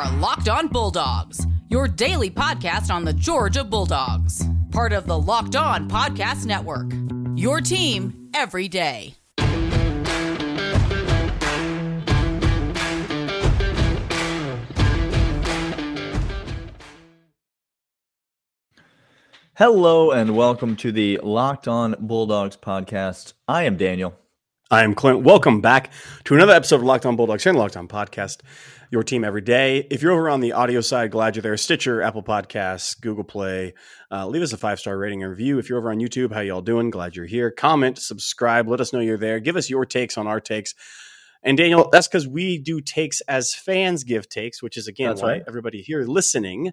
are Locked On Bulldogs, your daily podcast on the Georgia Bulldogs, part of the Locked On Podcast Network. Your team every day. Hello and welcome to the Locked On Bulldogs podcast. I am Daniel. I am Clint. Welcome back to another episode of Locked On Bulldogs and Locked On Podcast, your team every day. If you're over on the audio side, glad you're there. Stitcher, Apple Podcasts, Google Play. Uh, leave us a five star rating and review. If you're over on YouTube, how y'all doing? Glad you're here. Comment, subscribe. Let us know you're there. Give us your takes on our takes. And Daniel, that's because we do takes as fans give takes, which is again That's why right. everybody here listening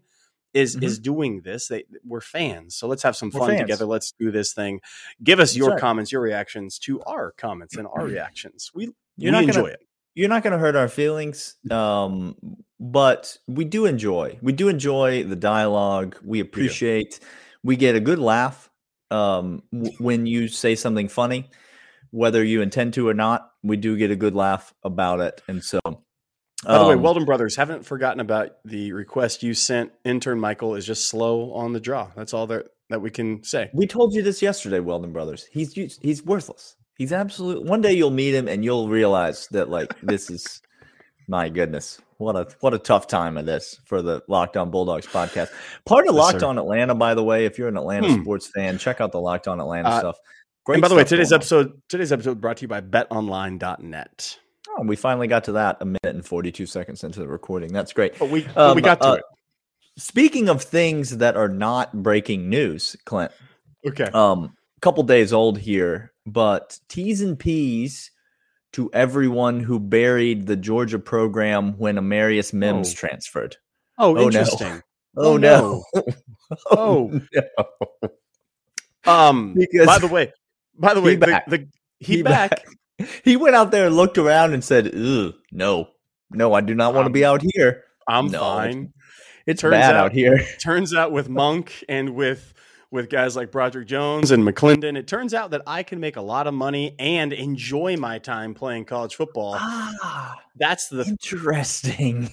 is Mhm. is doing this. They we're fans, so let's have some We're fun fans. together. Let's do this thing. Give us That's your right. comments, your reactions to our comments and our reactions. We You're we not enjoy gonna- it. You're not going to hurt our feelings, um, but we do enjoy. We do enjoy the dialogue. We appreciate. We get a good laugh um, w- when you say something funny, whether you intend to or not. We do get a good laugh about it, and so. By the way, um, Weldon Brothers haven't forgotten about the request you sent. Intern Michael is just slow on the draw. That's all that that we can say. We told you this yesterday, Weldon Brothers. He's he's worthless. He's absolute. One day you'll meet him and you'll realize that like this is my goodness. What a what a tough time of this for the Locked On Bulldogs podcast. Part of Yes, Locked sir. On Atlanta, by the way. If you're an Atlanta Hmm. sports fan, check out the Locked On Atlanta Uh, stuff. and by the way, today's on. episode today's episode brought to you by BetOnline.net. Oh, we finally got to that a minute and 42 seconds into the recording. That's great. But we but we Um, got to uh, it. Speaking of things that are not breaking news, Clint, Okay. um couple days old here but t's and p's to everyone who buried the georgia program when amarius mims Oh. transferred oh, no. interesting. oh, Oh, no, Oh. no. Um. Because- by the way, by the He way, the, back. the he, He back. he went out there and looked around and said no no i do not want to be out here I'm No. fine. it's turns bad out- out here turns out with Monk and with with guys like Broderick Jones and McClendon, it turns out that I can make a lot of money and enjoy my time playing college football. ah That's the interesting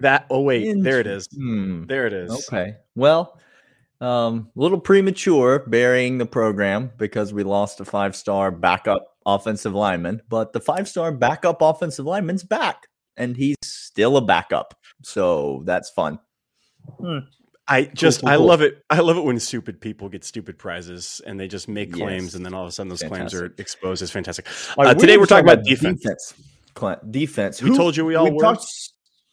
that. Oh wait, there it is. Hmm. There it is. Okay. Well, um, a little premature burying the program because we lost a five star backup offensive lineman, but the five star backup offensive lineman's back and he's still a backup. So that's fun. I just cool, I cool. love it. I love it when stupid people get stupid prizes and they just make claims Yes. and then all of a sudden those claims are exposed. It's fantastic. All Uh, right, today we're talking talk about defense. Defense. Clint, defense. We told you we all were. talked-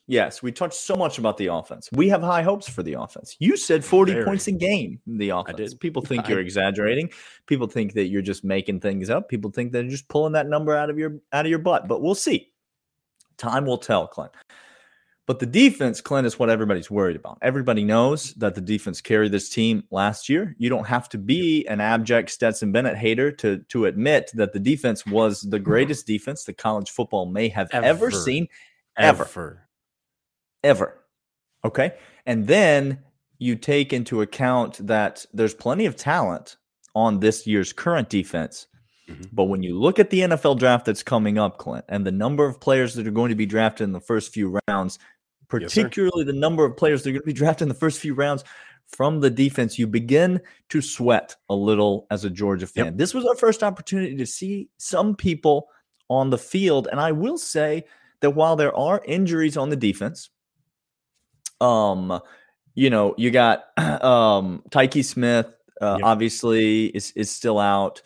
yes, we talked so much about the offense. We have high hopes for the offense. You said 40 Very. points a game in the offense. People think I- you're exaggerating. People think that you're just making things up. People think that you're just pulling that number out of your out of your butt. But we'll see. Time will tell, Clint. But the defense, Clint, is what everybody's worried about. Everybody knows that the defense carried this team last year. You don't have to be an abject Stetson Bennett hater to to admit that the defense was the mm-hmm. greatest defense that college football may have ever, Ever. seen, ever, Ever. ever. Okay, and then you take into account that there's plenty of talent on this year's current defense. Mhm. But when you look at the NFL draft that's coming up, Clint, and the number of players that are going to be drafted in the first few rounds, Yes, particularly the number of players that are going to be drafted in the first few rounds from the defense, you begin to sweat a little as a Georgia fan. Yep. This was our first opportunity to see some people on the field. And I will say that while there are injuries on the defense, um, you know, you got um Tykee Smith, uh, Yep. obviously is is still out.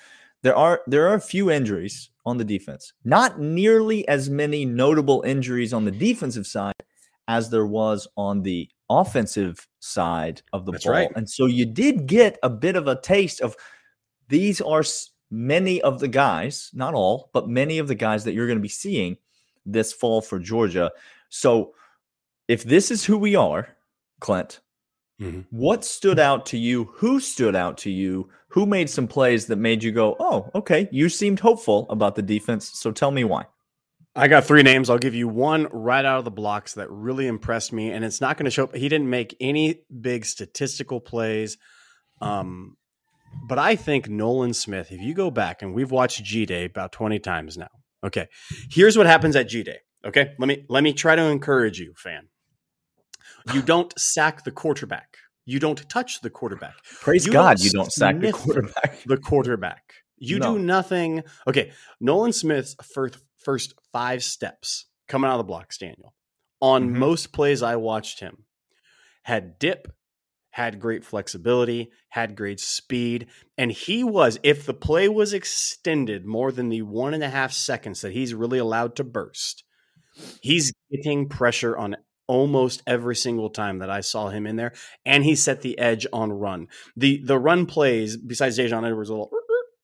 There are there are a few injuries on the defense. Not nearly as many notable injuries on the defensive side as there was on the offensive side of the That's ball. right. And so you did get a bit of a taste of these are many of the guys, not all, but many of the guys that you're going to be seeing this fall for Georgia. So if this is who we are, Clint, Mhm. what stood out to you? Who stood out to you? Who made some plays that made you go, "Oh, okay, you seemed hopeful about the defense." So tell me why. I got three names. I'll give you one right out of the blocks that really impressed me, and it's not going to show. Up. He didn't make any big statistical plays, um, but I think Nolan Smith. If you go back and we've watched G Day about twenty times now. Okay, here's what happens at G Day. Okay, let me let me try to encourage you, fan. You don't sack the quarterback. You don't touch the quarterback. Praise You God, you don't sack the quarterback. The quarterback. You No. do nothing. Okay, Nolan Smith's first first five steps coming out of the blocks, Daniel. On Mhm. most plays I watched him, had dip, had great flexibility, had great speed, and he was. If the play was extended more than the one and a half seconds that he's really allowed to burst, he's getting pressure on almost every single time that I saw him in there, and he set the edge on run. the The run plays, besides Daijun Edwards' little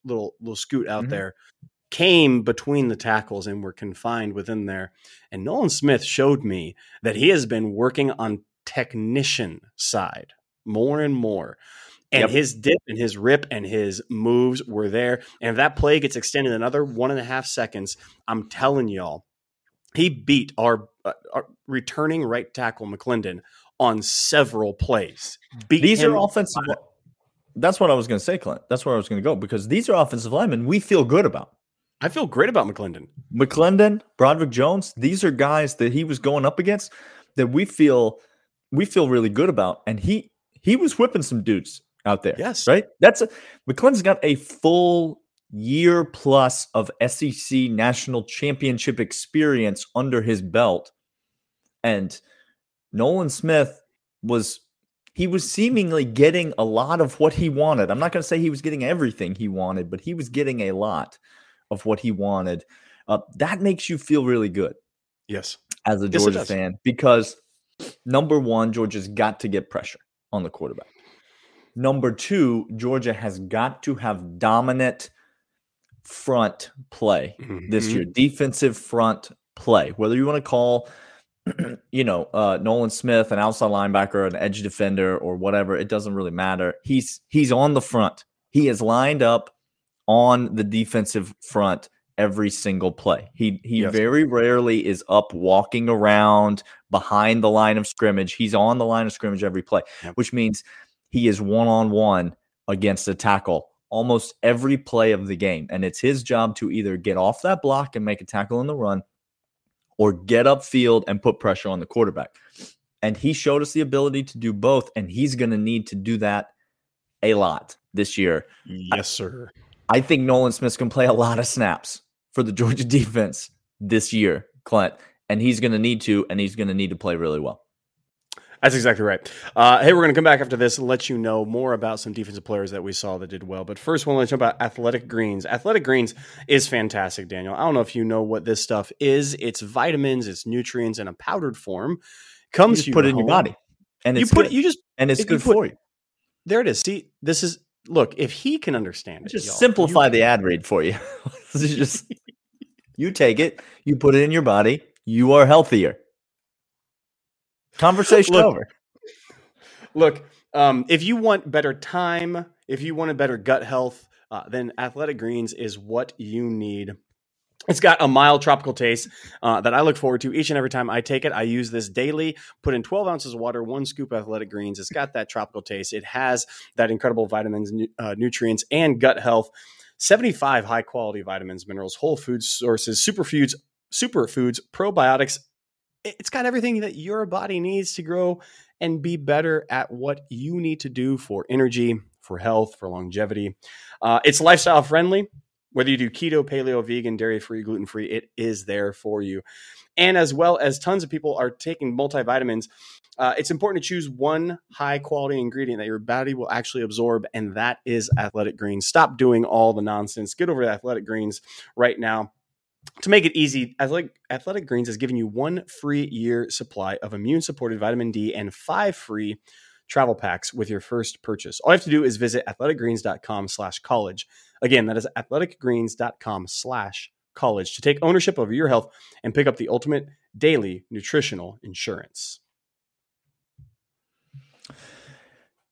little little scoot out Mhm. there, came between the tackles and were confined within there. And Nolan Smith showed me that he has been working on technician side more and more. And Yep. his dip and his rip and his moves were there. And if that play gets extended another one and a half seconds, I'm telling y'all, he beat our, uh, returning right tackle McClendon on several plays. Beat These are offensive. That's what I was going to say, Clint. That's where I was going to go because these are offensive linemen we feel good about. I feel great about McClendon. McClendon, Broderick Jones, these are guys that he was going up against that we feel we feel really good about. And he he was whipping some dudes out there. Yes. Right? That's a McClendon's got a full year plus of SEC national championship experience under his belt. And Nolan Smith was he was seemingly getting a lot of what he wanted. I'm not going to say he was getting everything he wanted, but he was getting a lot of what he wanted. Uh, that makes you feel really good Yes. as a Yes, Georgia fan because number one, Georgia's got to get pressure on the quarterback. Number two, Georgia has got to have dominant front play this Mhm. year, defensive front play. Whether you want to call, you know, uh, Nolan Smith an outside linebacker, an edge defender, or whatever, it doesn't really matter. He's he's on the front. He is lined up on the defensive front every single play. He he Yes. very rarely is up walking around behind the line of scrimmage. He's on the line of scrimmage every play, Yep. which means he is one on one against a tackle almost every play of the game. And it's his job to either get off that block and make a tackle in the run or get upfield and put pressure on the quarterback. And he showed us the ability to do both. And he's going to need to do that a lot this year. Yes, sir. I think Nolan going to play a lot of snaps for the Georgia defense this year, Clint. And he's going to need to, and he's going to need to play really well. That's exactly right. Uh, hey, we're going to come back after this and let you know more about some defensive players that we saw that did well. But first, we want to talk about Athletic Greens. Athletic Greens is fantastic, Daniel. I don't know if you know what this stuff is. It's vitamins, it's nutrients in a powdered form. You Comes just put it in your body, and You it's put good. you just and it's good put- for you. there it is. See, this is look. If he can understand it, Just simplify you the ad read for you. Just you take it, you put it in your body, you are healthier. Conversation Look, over. Look, um, if you want better time, if you want a better gut health, uh, then Athletic Greens is what you need. It's got a mild tropical taste uh, that I look forward to each and every time I take it. I use this daily. Put in 12 ounces of water, one scoop of Athletic Greens. It's got that tropical taste. It has that incredible vitamins, uh, nutrients, and gut health. 75 high quality vitamins, minerals, whole food sources, superfoods, superfoods, probiotics. It- It's got everything that your body needs to grow and be better at what you need to do for energy, for health, for longevity. Uh, it's lifestyle friendly. Whether you do keto, paleo, vegan, dairy free, gluten free, it is there for you. And as well as tons of people are taking multivitamins, uh, it's important to choose one high quality ingredient that your body will actually absorb, and that is Athletic Greens. Stop doing all the nonsense. Get over to Athletic Greens right now. To make it easy, Athletic, Athletic Greens is giving you one free year supply of immune supported vitamin D and five free travel packs with your first purchase. All you have to do is visit athleticgreens.com slash college. Again, that is athleticgreens.com slash college to take ownership over your health and pick up the ultimate daily nutritional insurance.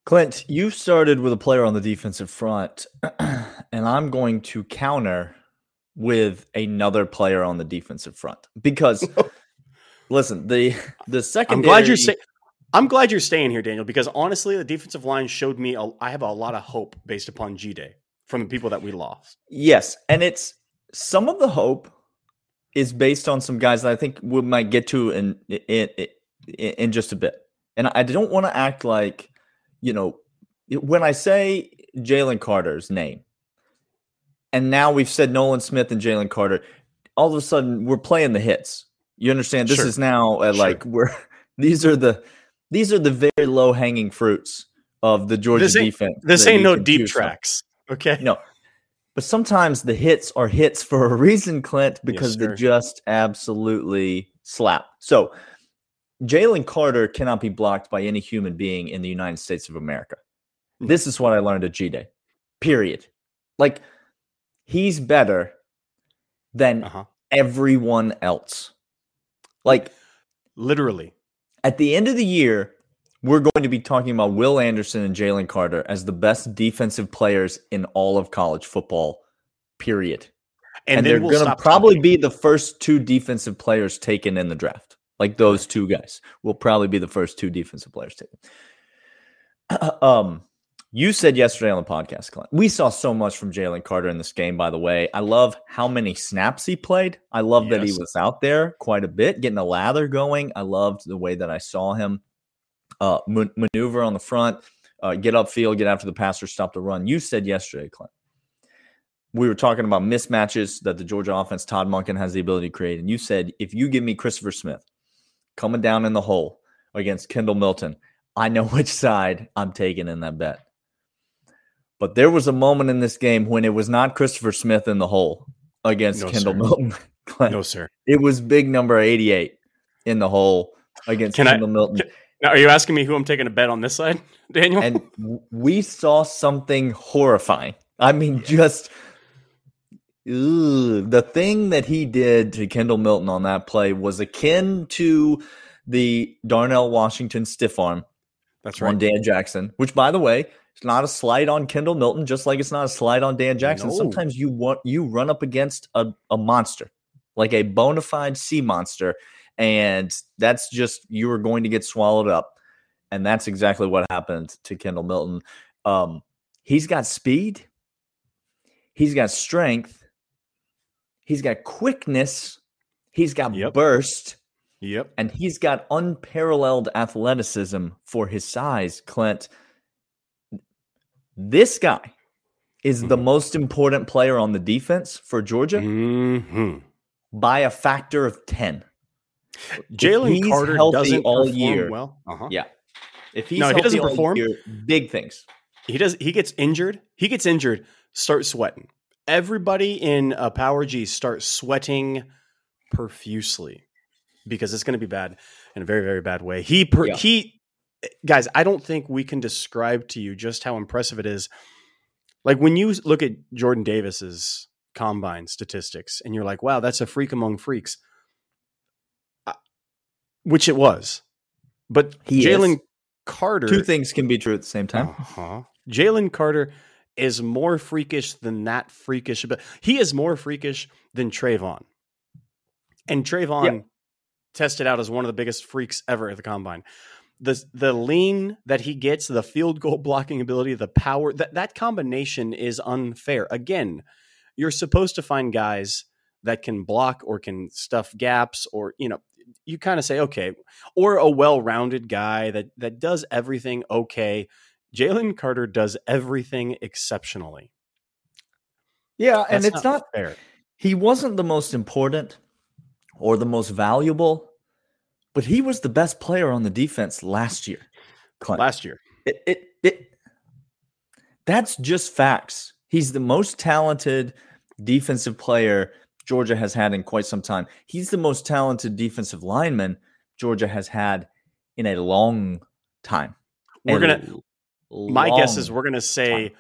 Clint, you started with a player on the defensive front, and I'm going to counter with another player on the defensive front because listen, the the second I'm glad you're sa- I'm glad you're staying here, Daniel, because honestly, the defensive line showed me a, I have a lot of hope based upon G Day from the people that we lost. Yes, and it's some of the hope is based on some guys that I think we might get to in in in, in just a bit. And I don't want to act like, you know, when I say Jalen Carter's name, and now we've said Nolan Smith and Jalen Carter, all of a sudden we're playing the hits. You understand? This Sure. is now uh, Sure. like we're these are the these are the very low hanging fruits of the Georgia This defense. This ain't no deep choose from. tracks. Okay. No. But sometimes the hits are hits for a reason, Clint, because sir. they just absolutely slap. So Jalen Carter cannot be blocked by any human being in the United States of America. This is what I learned at G Day. Period. Like he's better than Uh-huh. everyone else. Like Literally. at the end of the year, we're going to be talking about Will Anderson and Jalen Carter as the best defensive players in all of college football, period. And, And, they're we'll going to probably talking. be the first two defensive players taken in the draft. Like those two guys will probably be the first two defensive players taken. um, you said yesterday on the podcast, Clint, we saw so much from Jalen Carter in this game, by the way. I love how many snaps he played. I love that he was out there quite a bit, getting a lather going. I loved the way that I saw him uh, man- maneuver on the front, uh, get upfield, get after the passer, stop the run. You said yesterday, Clint, we were talking about mismatches that the Georgia offense, Todd Monken has the ability to create. And you said, if you give me Christopher Smith coming down in the hole against Kendall Milton, I know which side I'm taking in that bet. But there was a moment in this game when it was not Christopher Smith in the hole against No, Kendall sir. Milton. No, sir. It was big number 88 in the hole against Can I- Kendall Milton. Now, are you asking me who I'm taking a bet on this side, Daniel? and we saw something horrifying. I mean, just ugh, the thing that he did to Kendall Milton on that play was akin to the Darnell Washington stiff arm That's right. on. Dan Jackson, which, by the way, it's not a slight on Kendall Milton, just like it's not a slight on Dan Jackson. No. Sometimes you want you run up against a, a monster, like a bona fide sea monster, and that's just you are going to get swallowed up. And that's exactly what happened to Kendall Milton. Um, he's got speed, he's got strength, he's got quickness, he's got Yep. burst Yep. and he's got unparalleled athleticism for his size, Clint. This guy is the Mhm. most important player on the defense for Georgia hmm by a factor of 10. Jalen Carter healthy doesn't all perform year- well. Uh-huh. Yeah. If he's No, he doesn't perform. year, big things. He does. He gets injured. He gets injured. Start sweating. Everybody in a Power G starts sweating profusely because it's going to be bad in a very very bad way. He per, Yeah. he guys, I don't think we can describe to you just how impressive it is. Like when you look at Jordan Davis's combine statistics and you're like, "Wow, that's a freak among freaks." Uh, Which it was. But He Jalen is. Carter Two things can be true at the same time. uh-huh. Jalen Carter is more freakish than that freakish, but he is more freakish than Travon. And Travon Yeah. tested out as one of the biggest freaks ever at the combine. The the lean that he gets, the field goal blocking ability, the power that that combination is unfair. Again, you're supposed to find guys that can block or can stuff gaps or you know you kind of say okay or a well-rounded guy that that does everything okay Jalen Carter does everything exceptionally. Yeah, and That's it's not fair. he wasn't the most important or the most valuable, but he was the best player on the defense last year. Clint. Last year, It, it, it, that's just facts. He's the most talented defensive player Georgia has had in quite some time. He's the most talented defensive lineman Georgia has had in a long time. we're A gonna. My guess is we're gonna say time.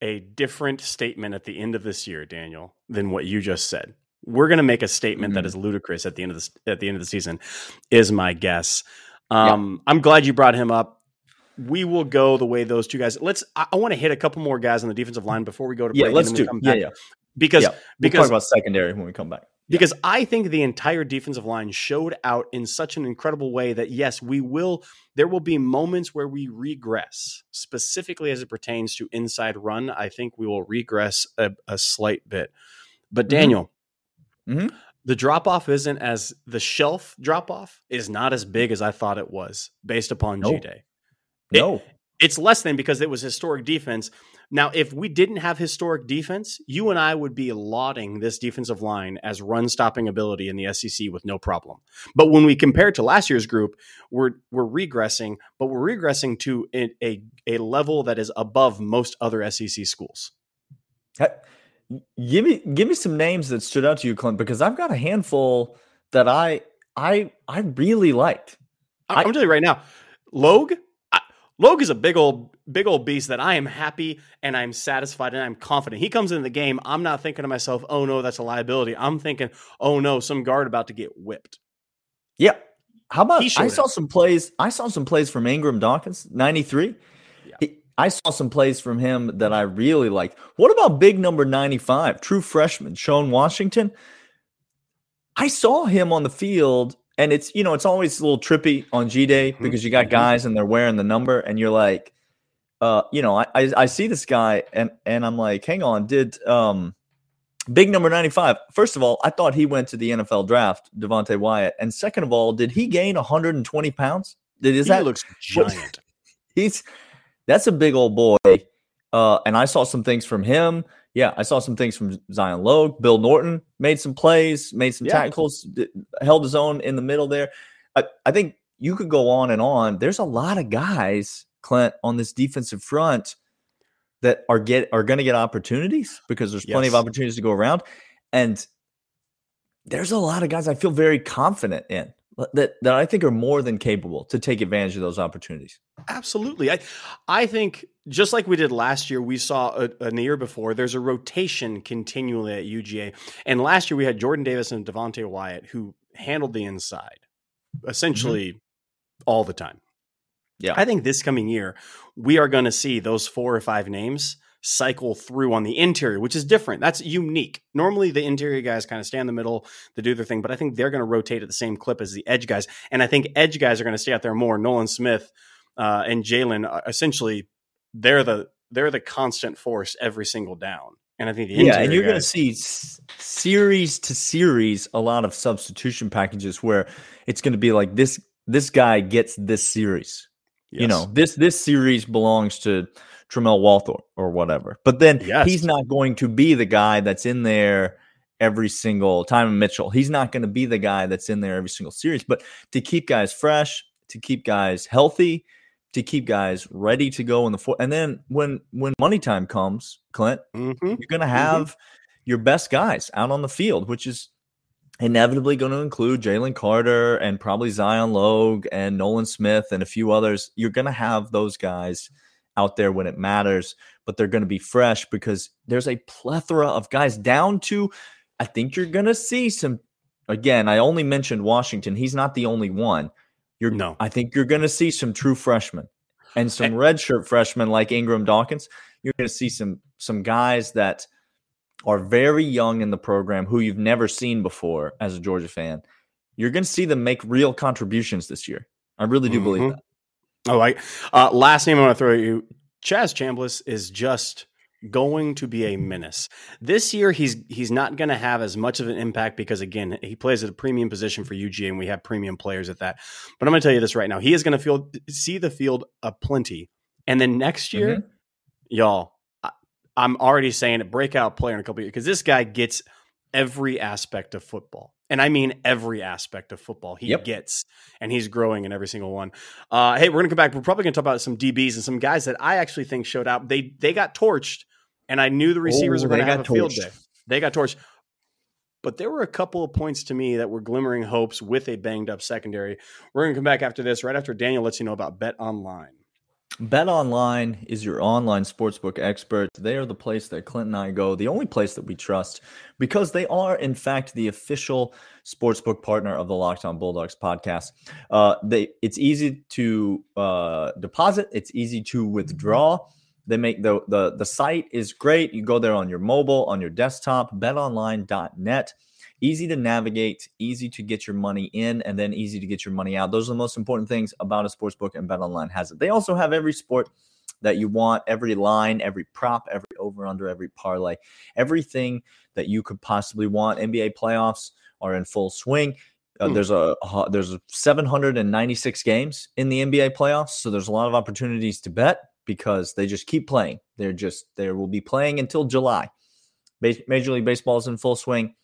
a different statement at the end of this year, Daniel, than what you just said. We're gonna make a statement that Mhm. is ludicrous at the end of the at the end of the season. Is my guess. Um, I'm glad you brought him up. We will go the way those two guys. Let's. I, I want to hit a couple more guys on the defensive line before we go to Yeah, break. let's do. come Yeah, back. yeah. Because Yeah. We'll because talk about secondary when we come back. because I think the entire defensive line showed out in such an incredible way that yes, we will. There will be moments where we regress, specifically as it pertains to inside run. I think we will regress a, a slight bit. But Mhm. Daniel, Mhm. the drop off isn't as the shelf drop off is not as big as I thought it was based upon No. G Day. No. It's less than because it was historic defense. Now, if we didn't have historic defense, you and I would be lauding this defensive line as run stopping ability in the SEC with no problem. But when we compare it to last year's group, we're we're regressing, but we're regressing to a a, a level that is above most other SEC schools. Give me give me some names that stood out to you, Clint, because I've got a handful that I I I really liked. I, I- I'm telling you right now, Logue, I, Logue is a big old big old beast that I am happy and I'm satisfied and I'm confident. He comes into the game. I'm not thinking to myself, "Oh no, that's a liability." I'm thinking, "Oh no, some guard about to get whipped." Yeah. How about I saw it. some plays. I saw some plays from Ingram Dawkins, 93. Yeah. He- I saw some plays from him that I really liked. What about big number 95, true freshman, Sean Washington? I saw him on the field, and it's you know, it's always a little trippy on G Day Mhm, because you got mhm. guys and they're wearing the number, and you're like, uh, you know, I, I I see this guy and and I'm like, hang on, did um big number 95. First of all, I thought he went to the NFL draft, Devonte Wyatt. And second of all, did he gain 120 pounds? Did is he that looks giant. he's that's a big old boy. Uh, and I saw some things from him. Yeah, I saw some things from Zion Logue. Bill Norton made some plays, made some Yeah. tackles, held his own in the middle there. I, I think you could go on and on. There's a lot of guys, Clint, on this defensive front that are get are going to get opportunities because there's plenty of opportunities to go around, and there's a lot of guys I feel very confident in that that I think are more than capable to take advantage of those opportunities. Absolutely. I I think just like we did last year, we saw a, a year before, there's a rotation continually at UGA. And last year we had Jordan Davis and Devonte Wyatt who handled the inside mm-hmm. essentially all the time. Yeah. I think this coming year, we are going to see those four or five names cycle through on the interior, which is different. That's unique. Normally, the interior guys kind of stay in the middle, they do their thing, but I think they're going to rotate at the same clip as the edge guys. And I think edge guys are going to stay out there more. Nolan Smith uh, and Jalen, uh, essentially, they're the they're the constant force every single down. And I think the Yeah, and you're going to see s- series to series a lot of substitution packages where it's going to be like this this guy gets this series. You know, this this series belongs to Tramel Walthour or whatever. But then Yes. he's not going to be the guy that's in there every single time Mitchell. He's not going to be the guy that's in there every single series, but to keep guys fresh, to keep guys healthy, to keep guys ready to go in the four. And then when when money time comes, Clint, Mhm. you're going to have your best guys out on the field, which is inevitably going to include Jalen Carter and probably Zion Logue and Nolan Smith and a few others. You're going to have those guys out there when it matters, but they're going to be fresh because there's a plethora of guys down to. I think you're going to see some. Again, I only mentioned Washington. He's not the only one. You're No. I think you're going to see some true freshmen and some redshirt freshmen like Ingram Dawkins. You're going to see some some guys that are very young in the program who you've never seen before as a Georgia fan. You're going to see them make real contributions this year. I really do believe Mhm. that. Oh, I uh, last name I want to throw at you. Chaz Chambliss is just going to be a menace this year. He's he's not going to have as much of an impact because again he plays at a premium position for UGA and we have premium players at that. But I'm going to tell you this right now: he is going to feel see the field aplenty, and then next year, Mhm. y'all, I, I'm already saying it. Breakout player in a couple years because this guy gets every aspect of football. And I mean every aspect of football he Yep. gets, and he's growing in every single one. Uh, hey, we're gonna come back. We're probably gonna talk about some DBs and some guys that I actually think showed out. They they got torched, and I knew the receivers Oh, were gonna have a got field torched. day. They got torched, but there were a couple of points to me that were glimmering hopes with a banged up secondary. We're gonna come back after this, right after Daniel lets you know about Bet Online. Bet Online is your online sportsbook expert. They are the place that Clint and I go, the only place that we trust, because they are, in fact, the official sportsbook partner of the Locked On Bulldogs podcast. Uh, they it's easy to uh, deposit, it's easy to withdraw. They make the, the the site is great. You go there on your mobile, on your desktop, betonline.net. Easy to navigate, easy to get your money in, and then easy to get your money out. Those are the most important things about a sports book, and BetOnline has it. They also have every sport that you want, every line, every prop, every over under, every parlay, everything that you could possibly want. NBA playoffs are in full swing. Uh, Hmm. There's a there's 796 games in the NBA playoffs, so there's a lot of opportunities to bet because they just keep playing. They're just they will be playing until July. Major League Baseball is in full swing.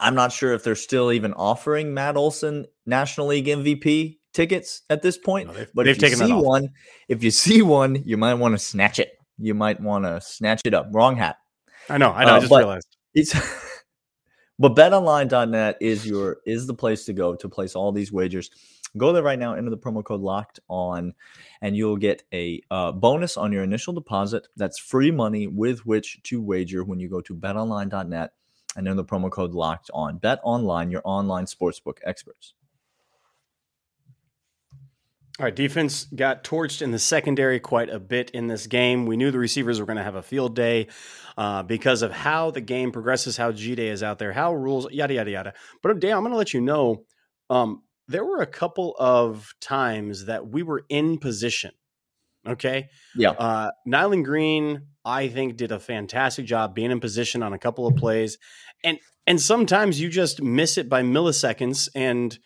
I'm not sure if they're still even offering Matt Olson National League MVP tickets at this point. No, they've- but they've if you see one, if you see one, you might want to snatch it. You might want to snatch it up. Wrong hat. I know. I know. I Uh, just but- realized. It's but betonline.net is your is the place to go to place all these wagers. Go there right now, enter the promo code locked on, and you'll get a uh, bonus on your initial deposit. That's free money with which to wager when you go to betonline.net and enter the promo code locked on. Bet online, your online sportsbook experts. All right, defense got torched in the secondary quite a bit in this game. We knew the receivers were going to have a field day uh, because of how the game progresses, how G Day is out there, how rules, yada yada yada. But Dan, I'm going to let you know um, there were a couple of times that we were in position. Okay, Yeah. uh, Nyland Green, I think, did a fantastic job being in position on a couple of plays, and and sometimes you just miss it by milliseconds, and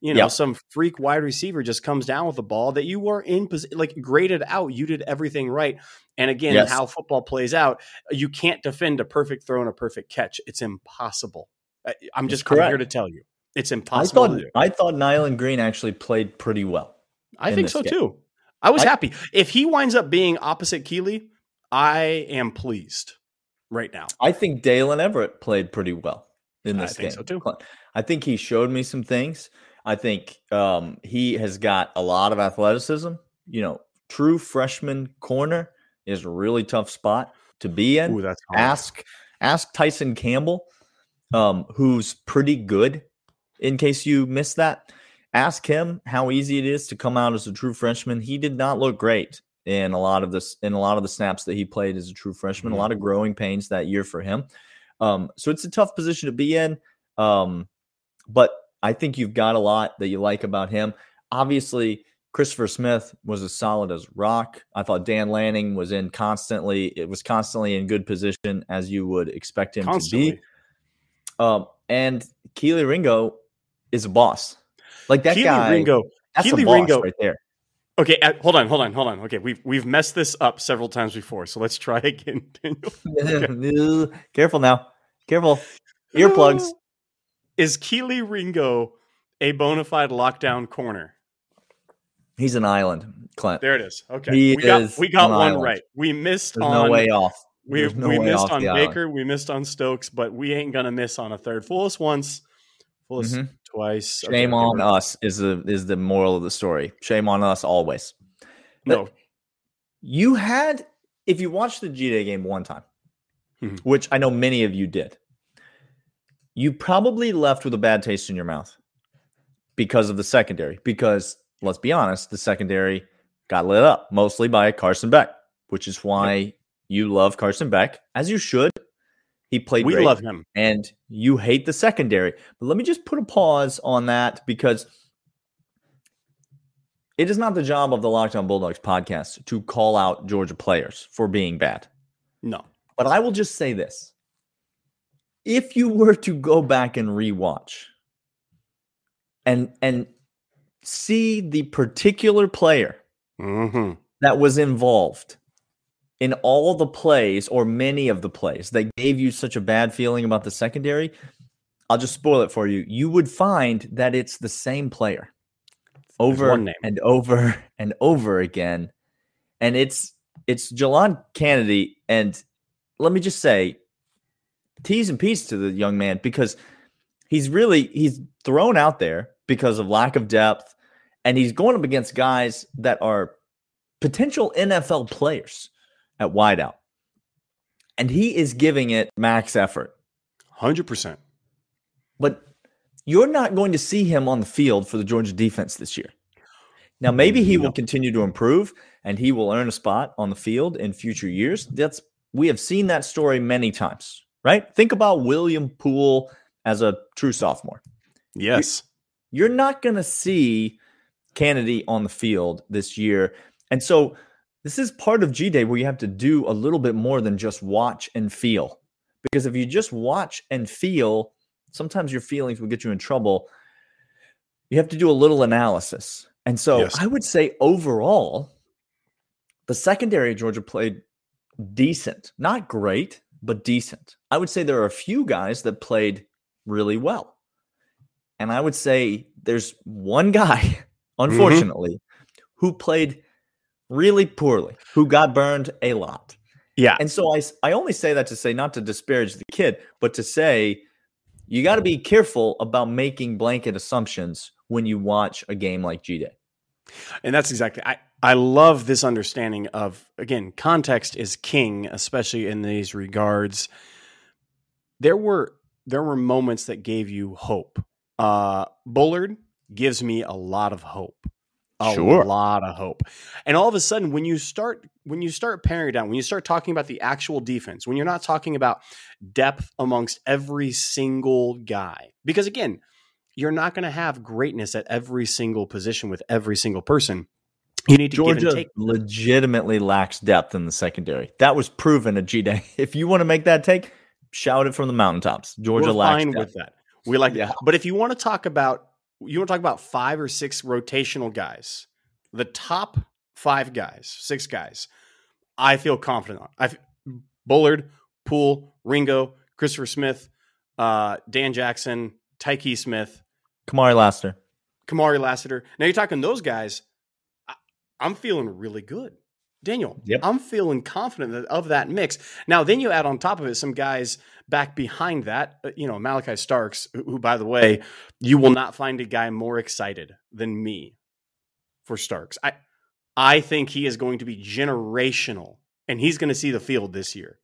you know Yeah. some freak wide receiver just comes down with the ball that you were in position, like graded out. You did everything right, and again, Yes. how football plays out, you can't defend a perfect throw and a perfect catch. It's impossible. I- I'm just I'm here to tell you, it's I impossible. thought. I thought Nyland Green actually played pretty well. I think so game. too. I was I- happy. If he winds up being opposite Kelee, I am pleased right now. I think Daylen Everette played pretty well in I this think game. so, too. I think he showed me some things. I think um, he has got a lot of athleticism. You know, true freshman corner is a really tough spot to be in. Ooh, ask ask Tyson Campbell, um, who's pretty good. In case you missed that, ask him how easy it is to come out as a true freshman. He did not look great in a lot of this in a lot of the snaps that he played as a true freshman. Mhm. A lot of growing pains that year for him. Um, so it's a tough position to be in. Um, but I think you've got a lot that you like about him. Obviously, Christopher Smith was as solid as rock. I thought Dan Lanning was in constantly. It was constantly in good position as you would expect him Constantly. to be. Um, and Kelee Ringo is a boss. Like that Kelee guy. Ringo. that's Kelee a boss Ringo- right there. Okay, uh, hold on, hold on, hold on. Okay, we've we've messed this up several times before, so let's try again. Careful now. Careful. Earplugs. Is Kelee Ringo a bona fide lockdown corner? He's an island, Clint. There it is. Okay, He we got we got one island. right. We missed There's on no way off. we no we missed off on the island. Baker, we missed on Stokes, but we ain't gonna miss on a third. Fool us once, us Mhm. twice. Shame okay, on us is the is the moral of the story. Shame on us always. No, You had, if you watched the G Day game one time, Mhm. which I know many of you did, you probably left with a bad taste in your mouth because of the secondary. Because let's be honest, the secondary got lit up mostly by Carson Beck, which is why you love Carson Beck, as you should. He played we great love him. and you hate the secondary. But let me just put a pause on that because it is not the job of the Locked On Bulldogs podcast to call out Georgia players for being bad. No, But I will just say this. If you were to go back and rewatch and and see the particular player hmm that was involved in all the plays or many of the plays that gave you such a bad feeling about the secondary, I'll just spoil it for you. You would find that it's the same player over and over and over again. And it's it's Jelon Kennedy. And let me just say, tease and P's to the young man because he's really he's thrown out there because of lack of depth, and he's going up against guys that are potential NFL players at wideout. And he is giving it max effort. hundred percent. But you're not going to see him on the field for the Georgia defense this year. Now, maybe he will continue to improve and he will earn a spot on the field in future years. That's we have seen that story many times, right? Think about William Poole as a true sophomore. Yes, You're not going to see Kennedy on the field this year. And so this is part of G Day where you have to do a little bit more than just watch and feel. Because if you just watch and feel sometimes your feelings will get you in trouble. You have to do a little analysis. And so Yes. I would say overall, the secondary of Georgia played decent, not great, but decent. I would say there are a few guys that played really well. And I would say there's one guy, mm-hmm. unfortunately, who played really poorly, who got burned a lot. Yeah. And so I, I only say that to say not to disparage the kid, but to say you got to be careful about making blanket assumptions when you watch a game like G Day. And that's exactly I I love this understanding of again, context is king, especially in these regards. There were there were moments that gave you hope. Uh Bullard gives me a lot of hope. Sure, a Sure. lot of hope. And all of a sudden when you start when you start paring it down, when you start talking about the actual defense, when you're not talking about depth amongst every single guy. Because again, you're not going to have greatness at every single position with every single person. You need to Georgia take. legitimately lacks depth in the secondary. That was proven at G Day. If you want to make that take, shout it from the mountaintops. Georgia We're lacks fine depth. with that. We like Yeah. that. But if you want to talk about you want to talk about five or six rotational guys, the top five guys, six guys, I feel confident on. I Bullard, Poole, Ringo, Christopher Smith, uh, Dan Jackson, Tykee Smith, Kamari Lassiter. Kamari Lassiter. Now you're talking those guys. I, I'm feeling really good. Daniel, Yep. I'm feeling confident of that mix. Now, then you add on top of it some guys back behind that. uh, You know, Malaki Starks, who, who, by the way, you will not find a guy more excited than me for Starks. I, I think he is going to be generational, and he's going to see the field this year.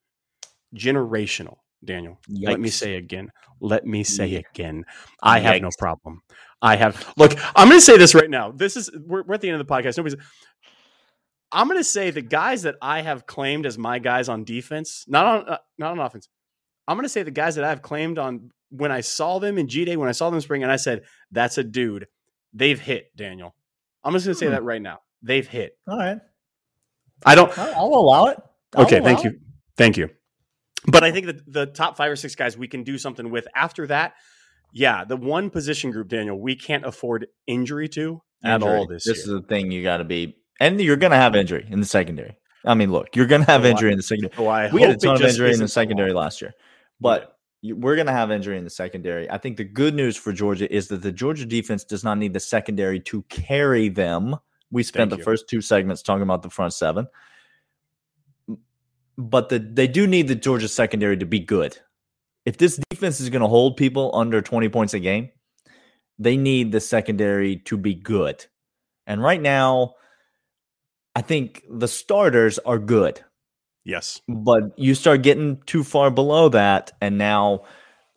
Generational, Daniel. Let me say again. Let me say again. I have no problem. I have. Look, I'm going to say this right now. This is we're, we're at the end of the podcast. Nobody's. I'm going to say the guys that I have claimed as my guys on defense, not on uh, not on offense. I'm going to say the guys that I've claimed on when I saw them in G Day, when I saw them spring, and I said that's a dude. They've hit Daniel. I'm just going to say Hmm. that right now. They've hit. All right. I don't. I'll, I'll allow it. I'll Okay, thank allow you. it. Thank you. But I think that the top five or six guys we can do something with. After that, yeah, the one position group, Daniel, we can't afford injury to at Injury. all this, This year. is the thing you got to be, and you're going to have injury in the secondary. I mean, look, you're going to have Oh, injury in the secondary. So we had a ton of injury in the secondary last year, but we're going to have injury in the secondary. I think the good news for Georgia is that the Georgia defense does not need the secondary to carry them. We spent Thank the you. first two segments talking about the front seven, but the, they do need the Georgia secondary to be good. If this defense is going to hold people under 20 points a game, they need the secondary to be good. And right now, I think the starters are good yes. but you start getting too far below that, and now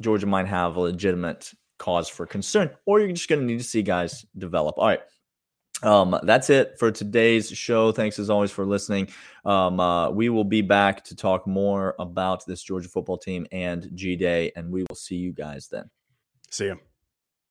Georgia might have a legitimate cause for concern, or you're just going to need to see guys develop. All right. Um, that's it for today's show. Thanks as always for listening. Um, uh, we will be back to talk more about this Georgia football team and G Day, and we will see you guys then. See you.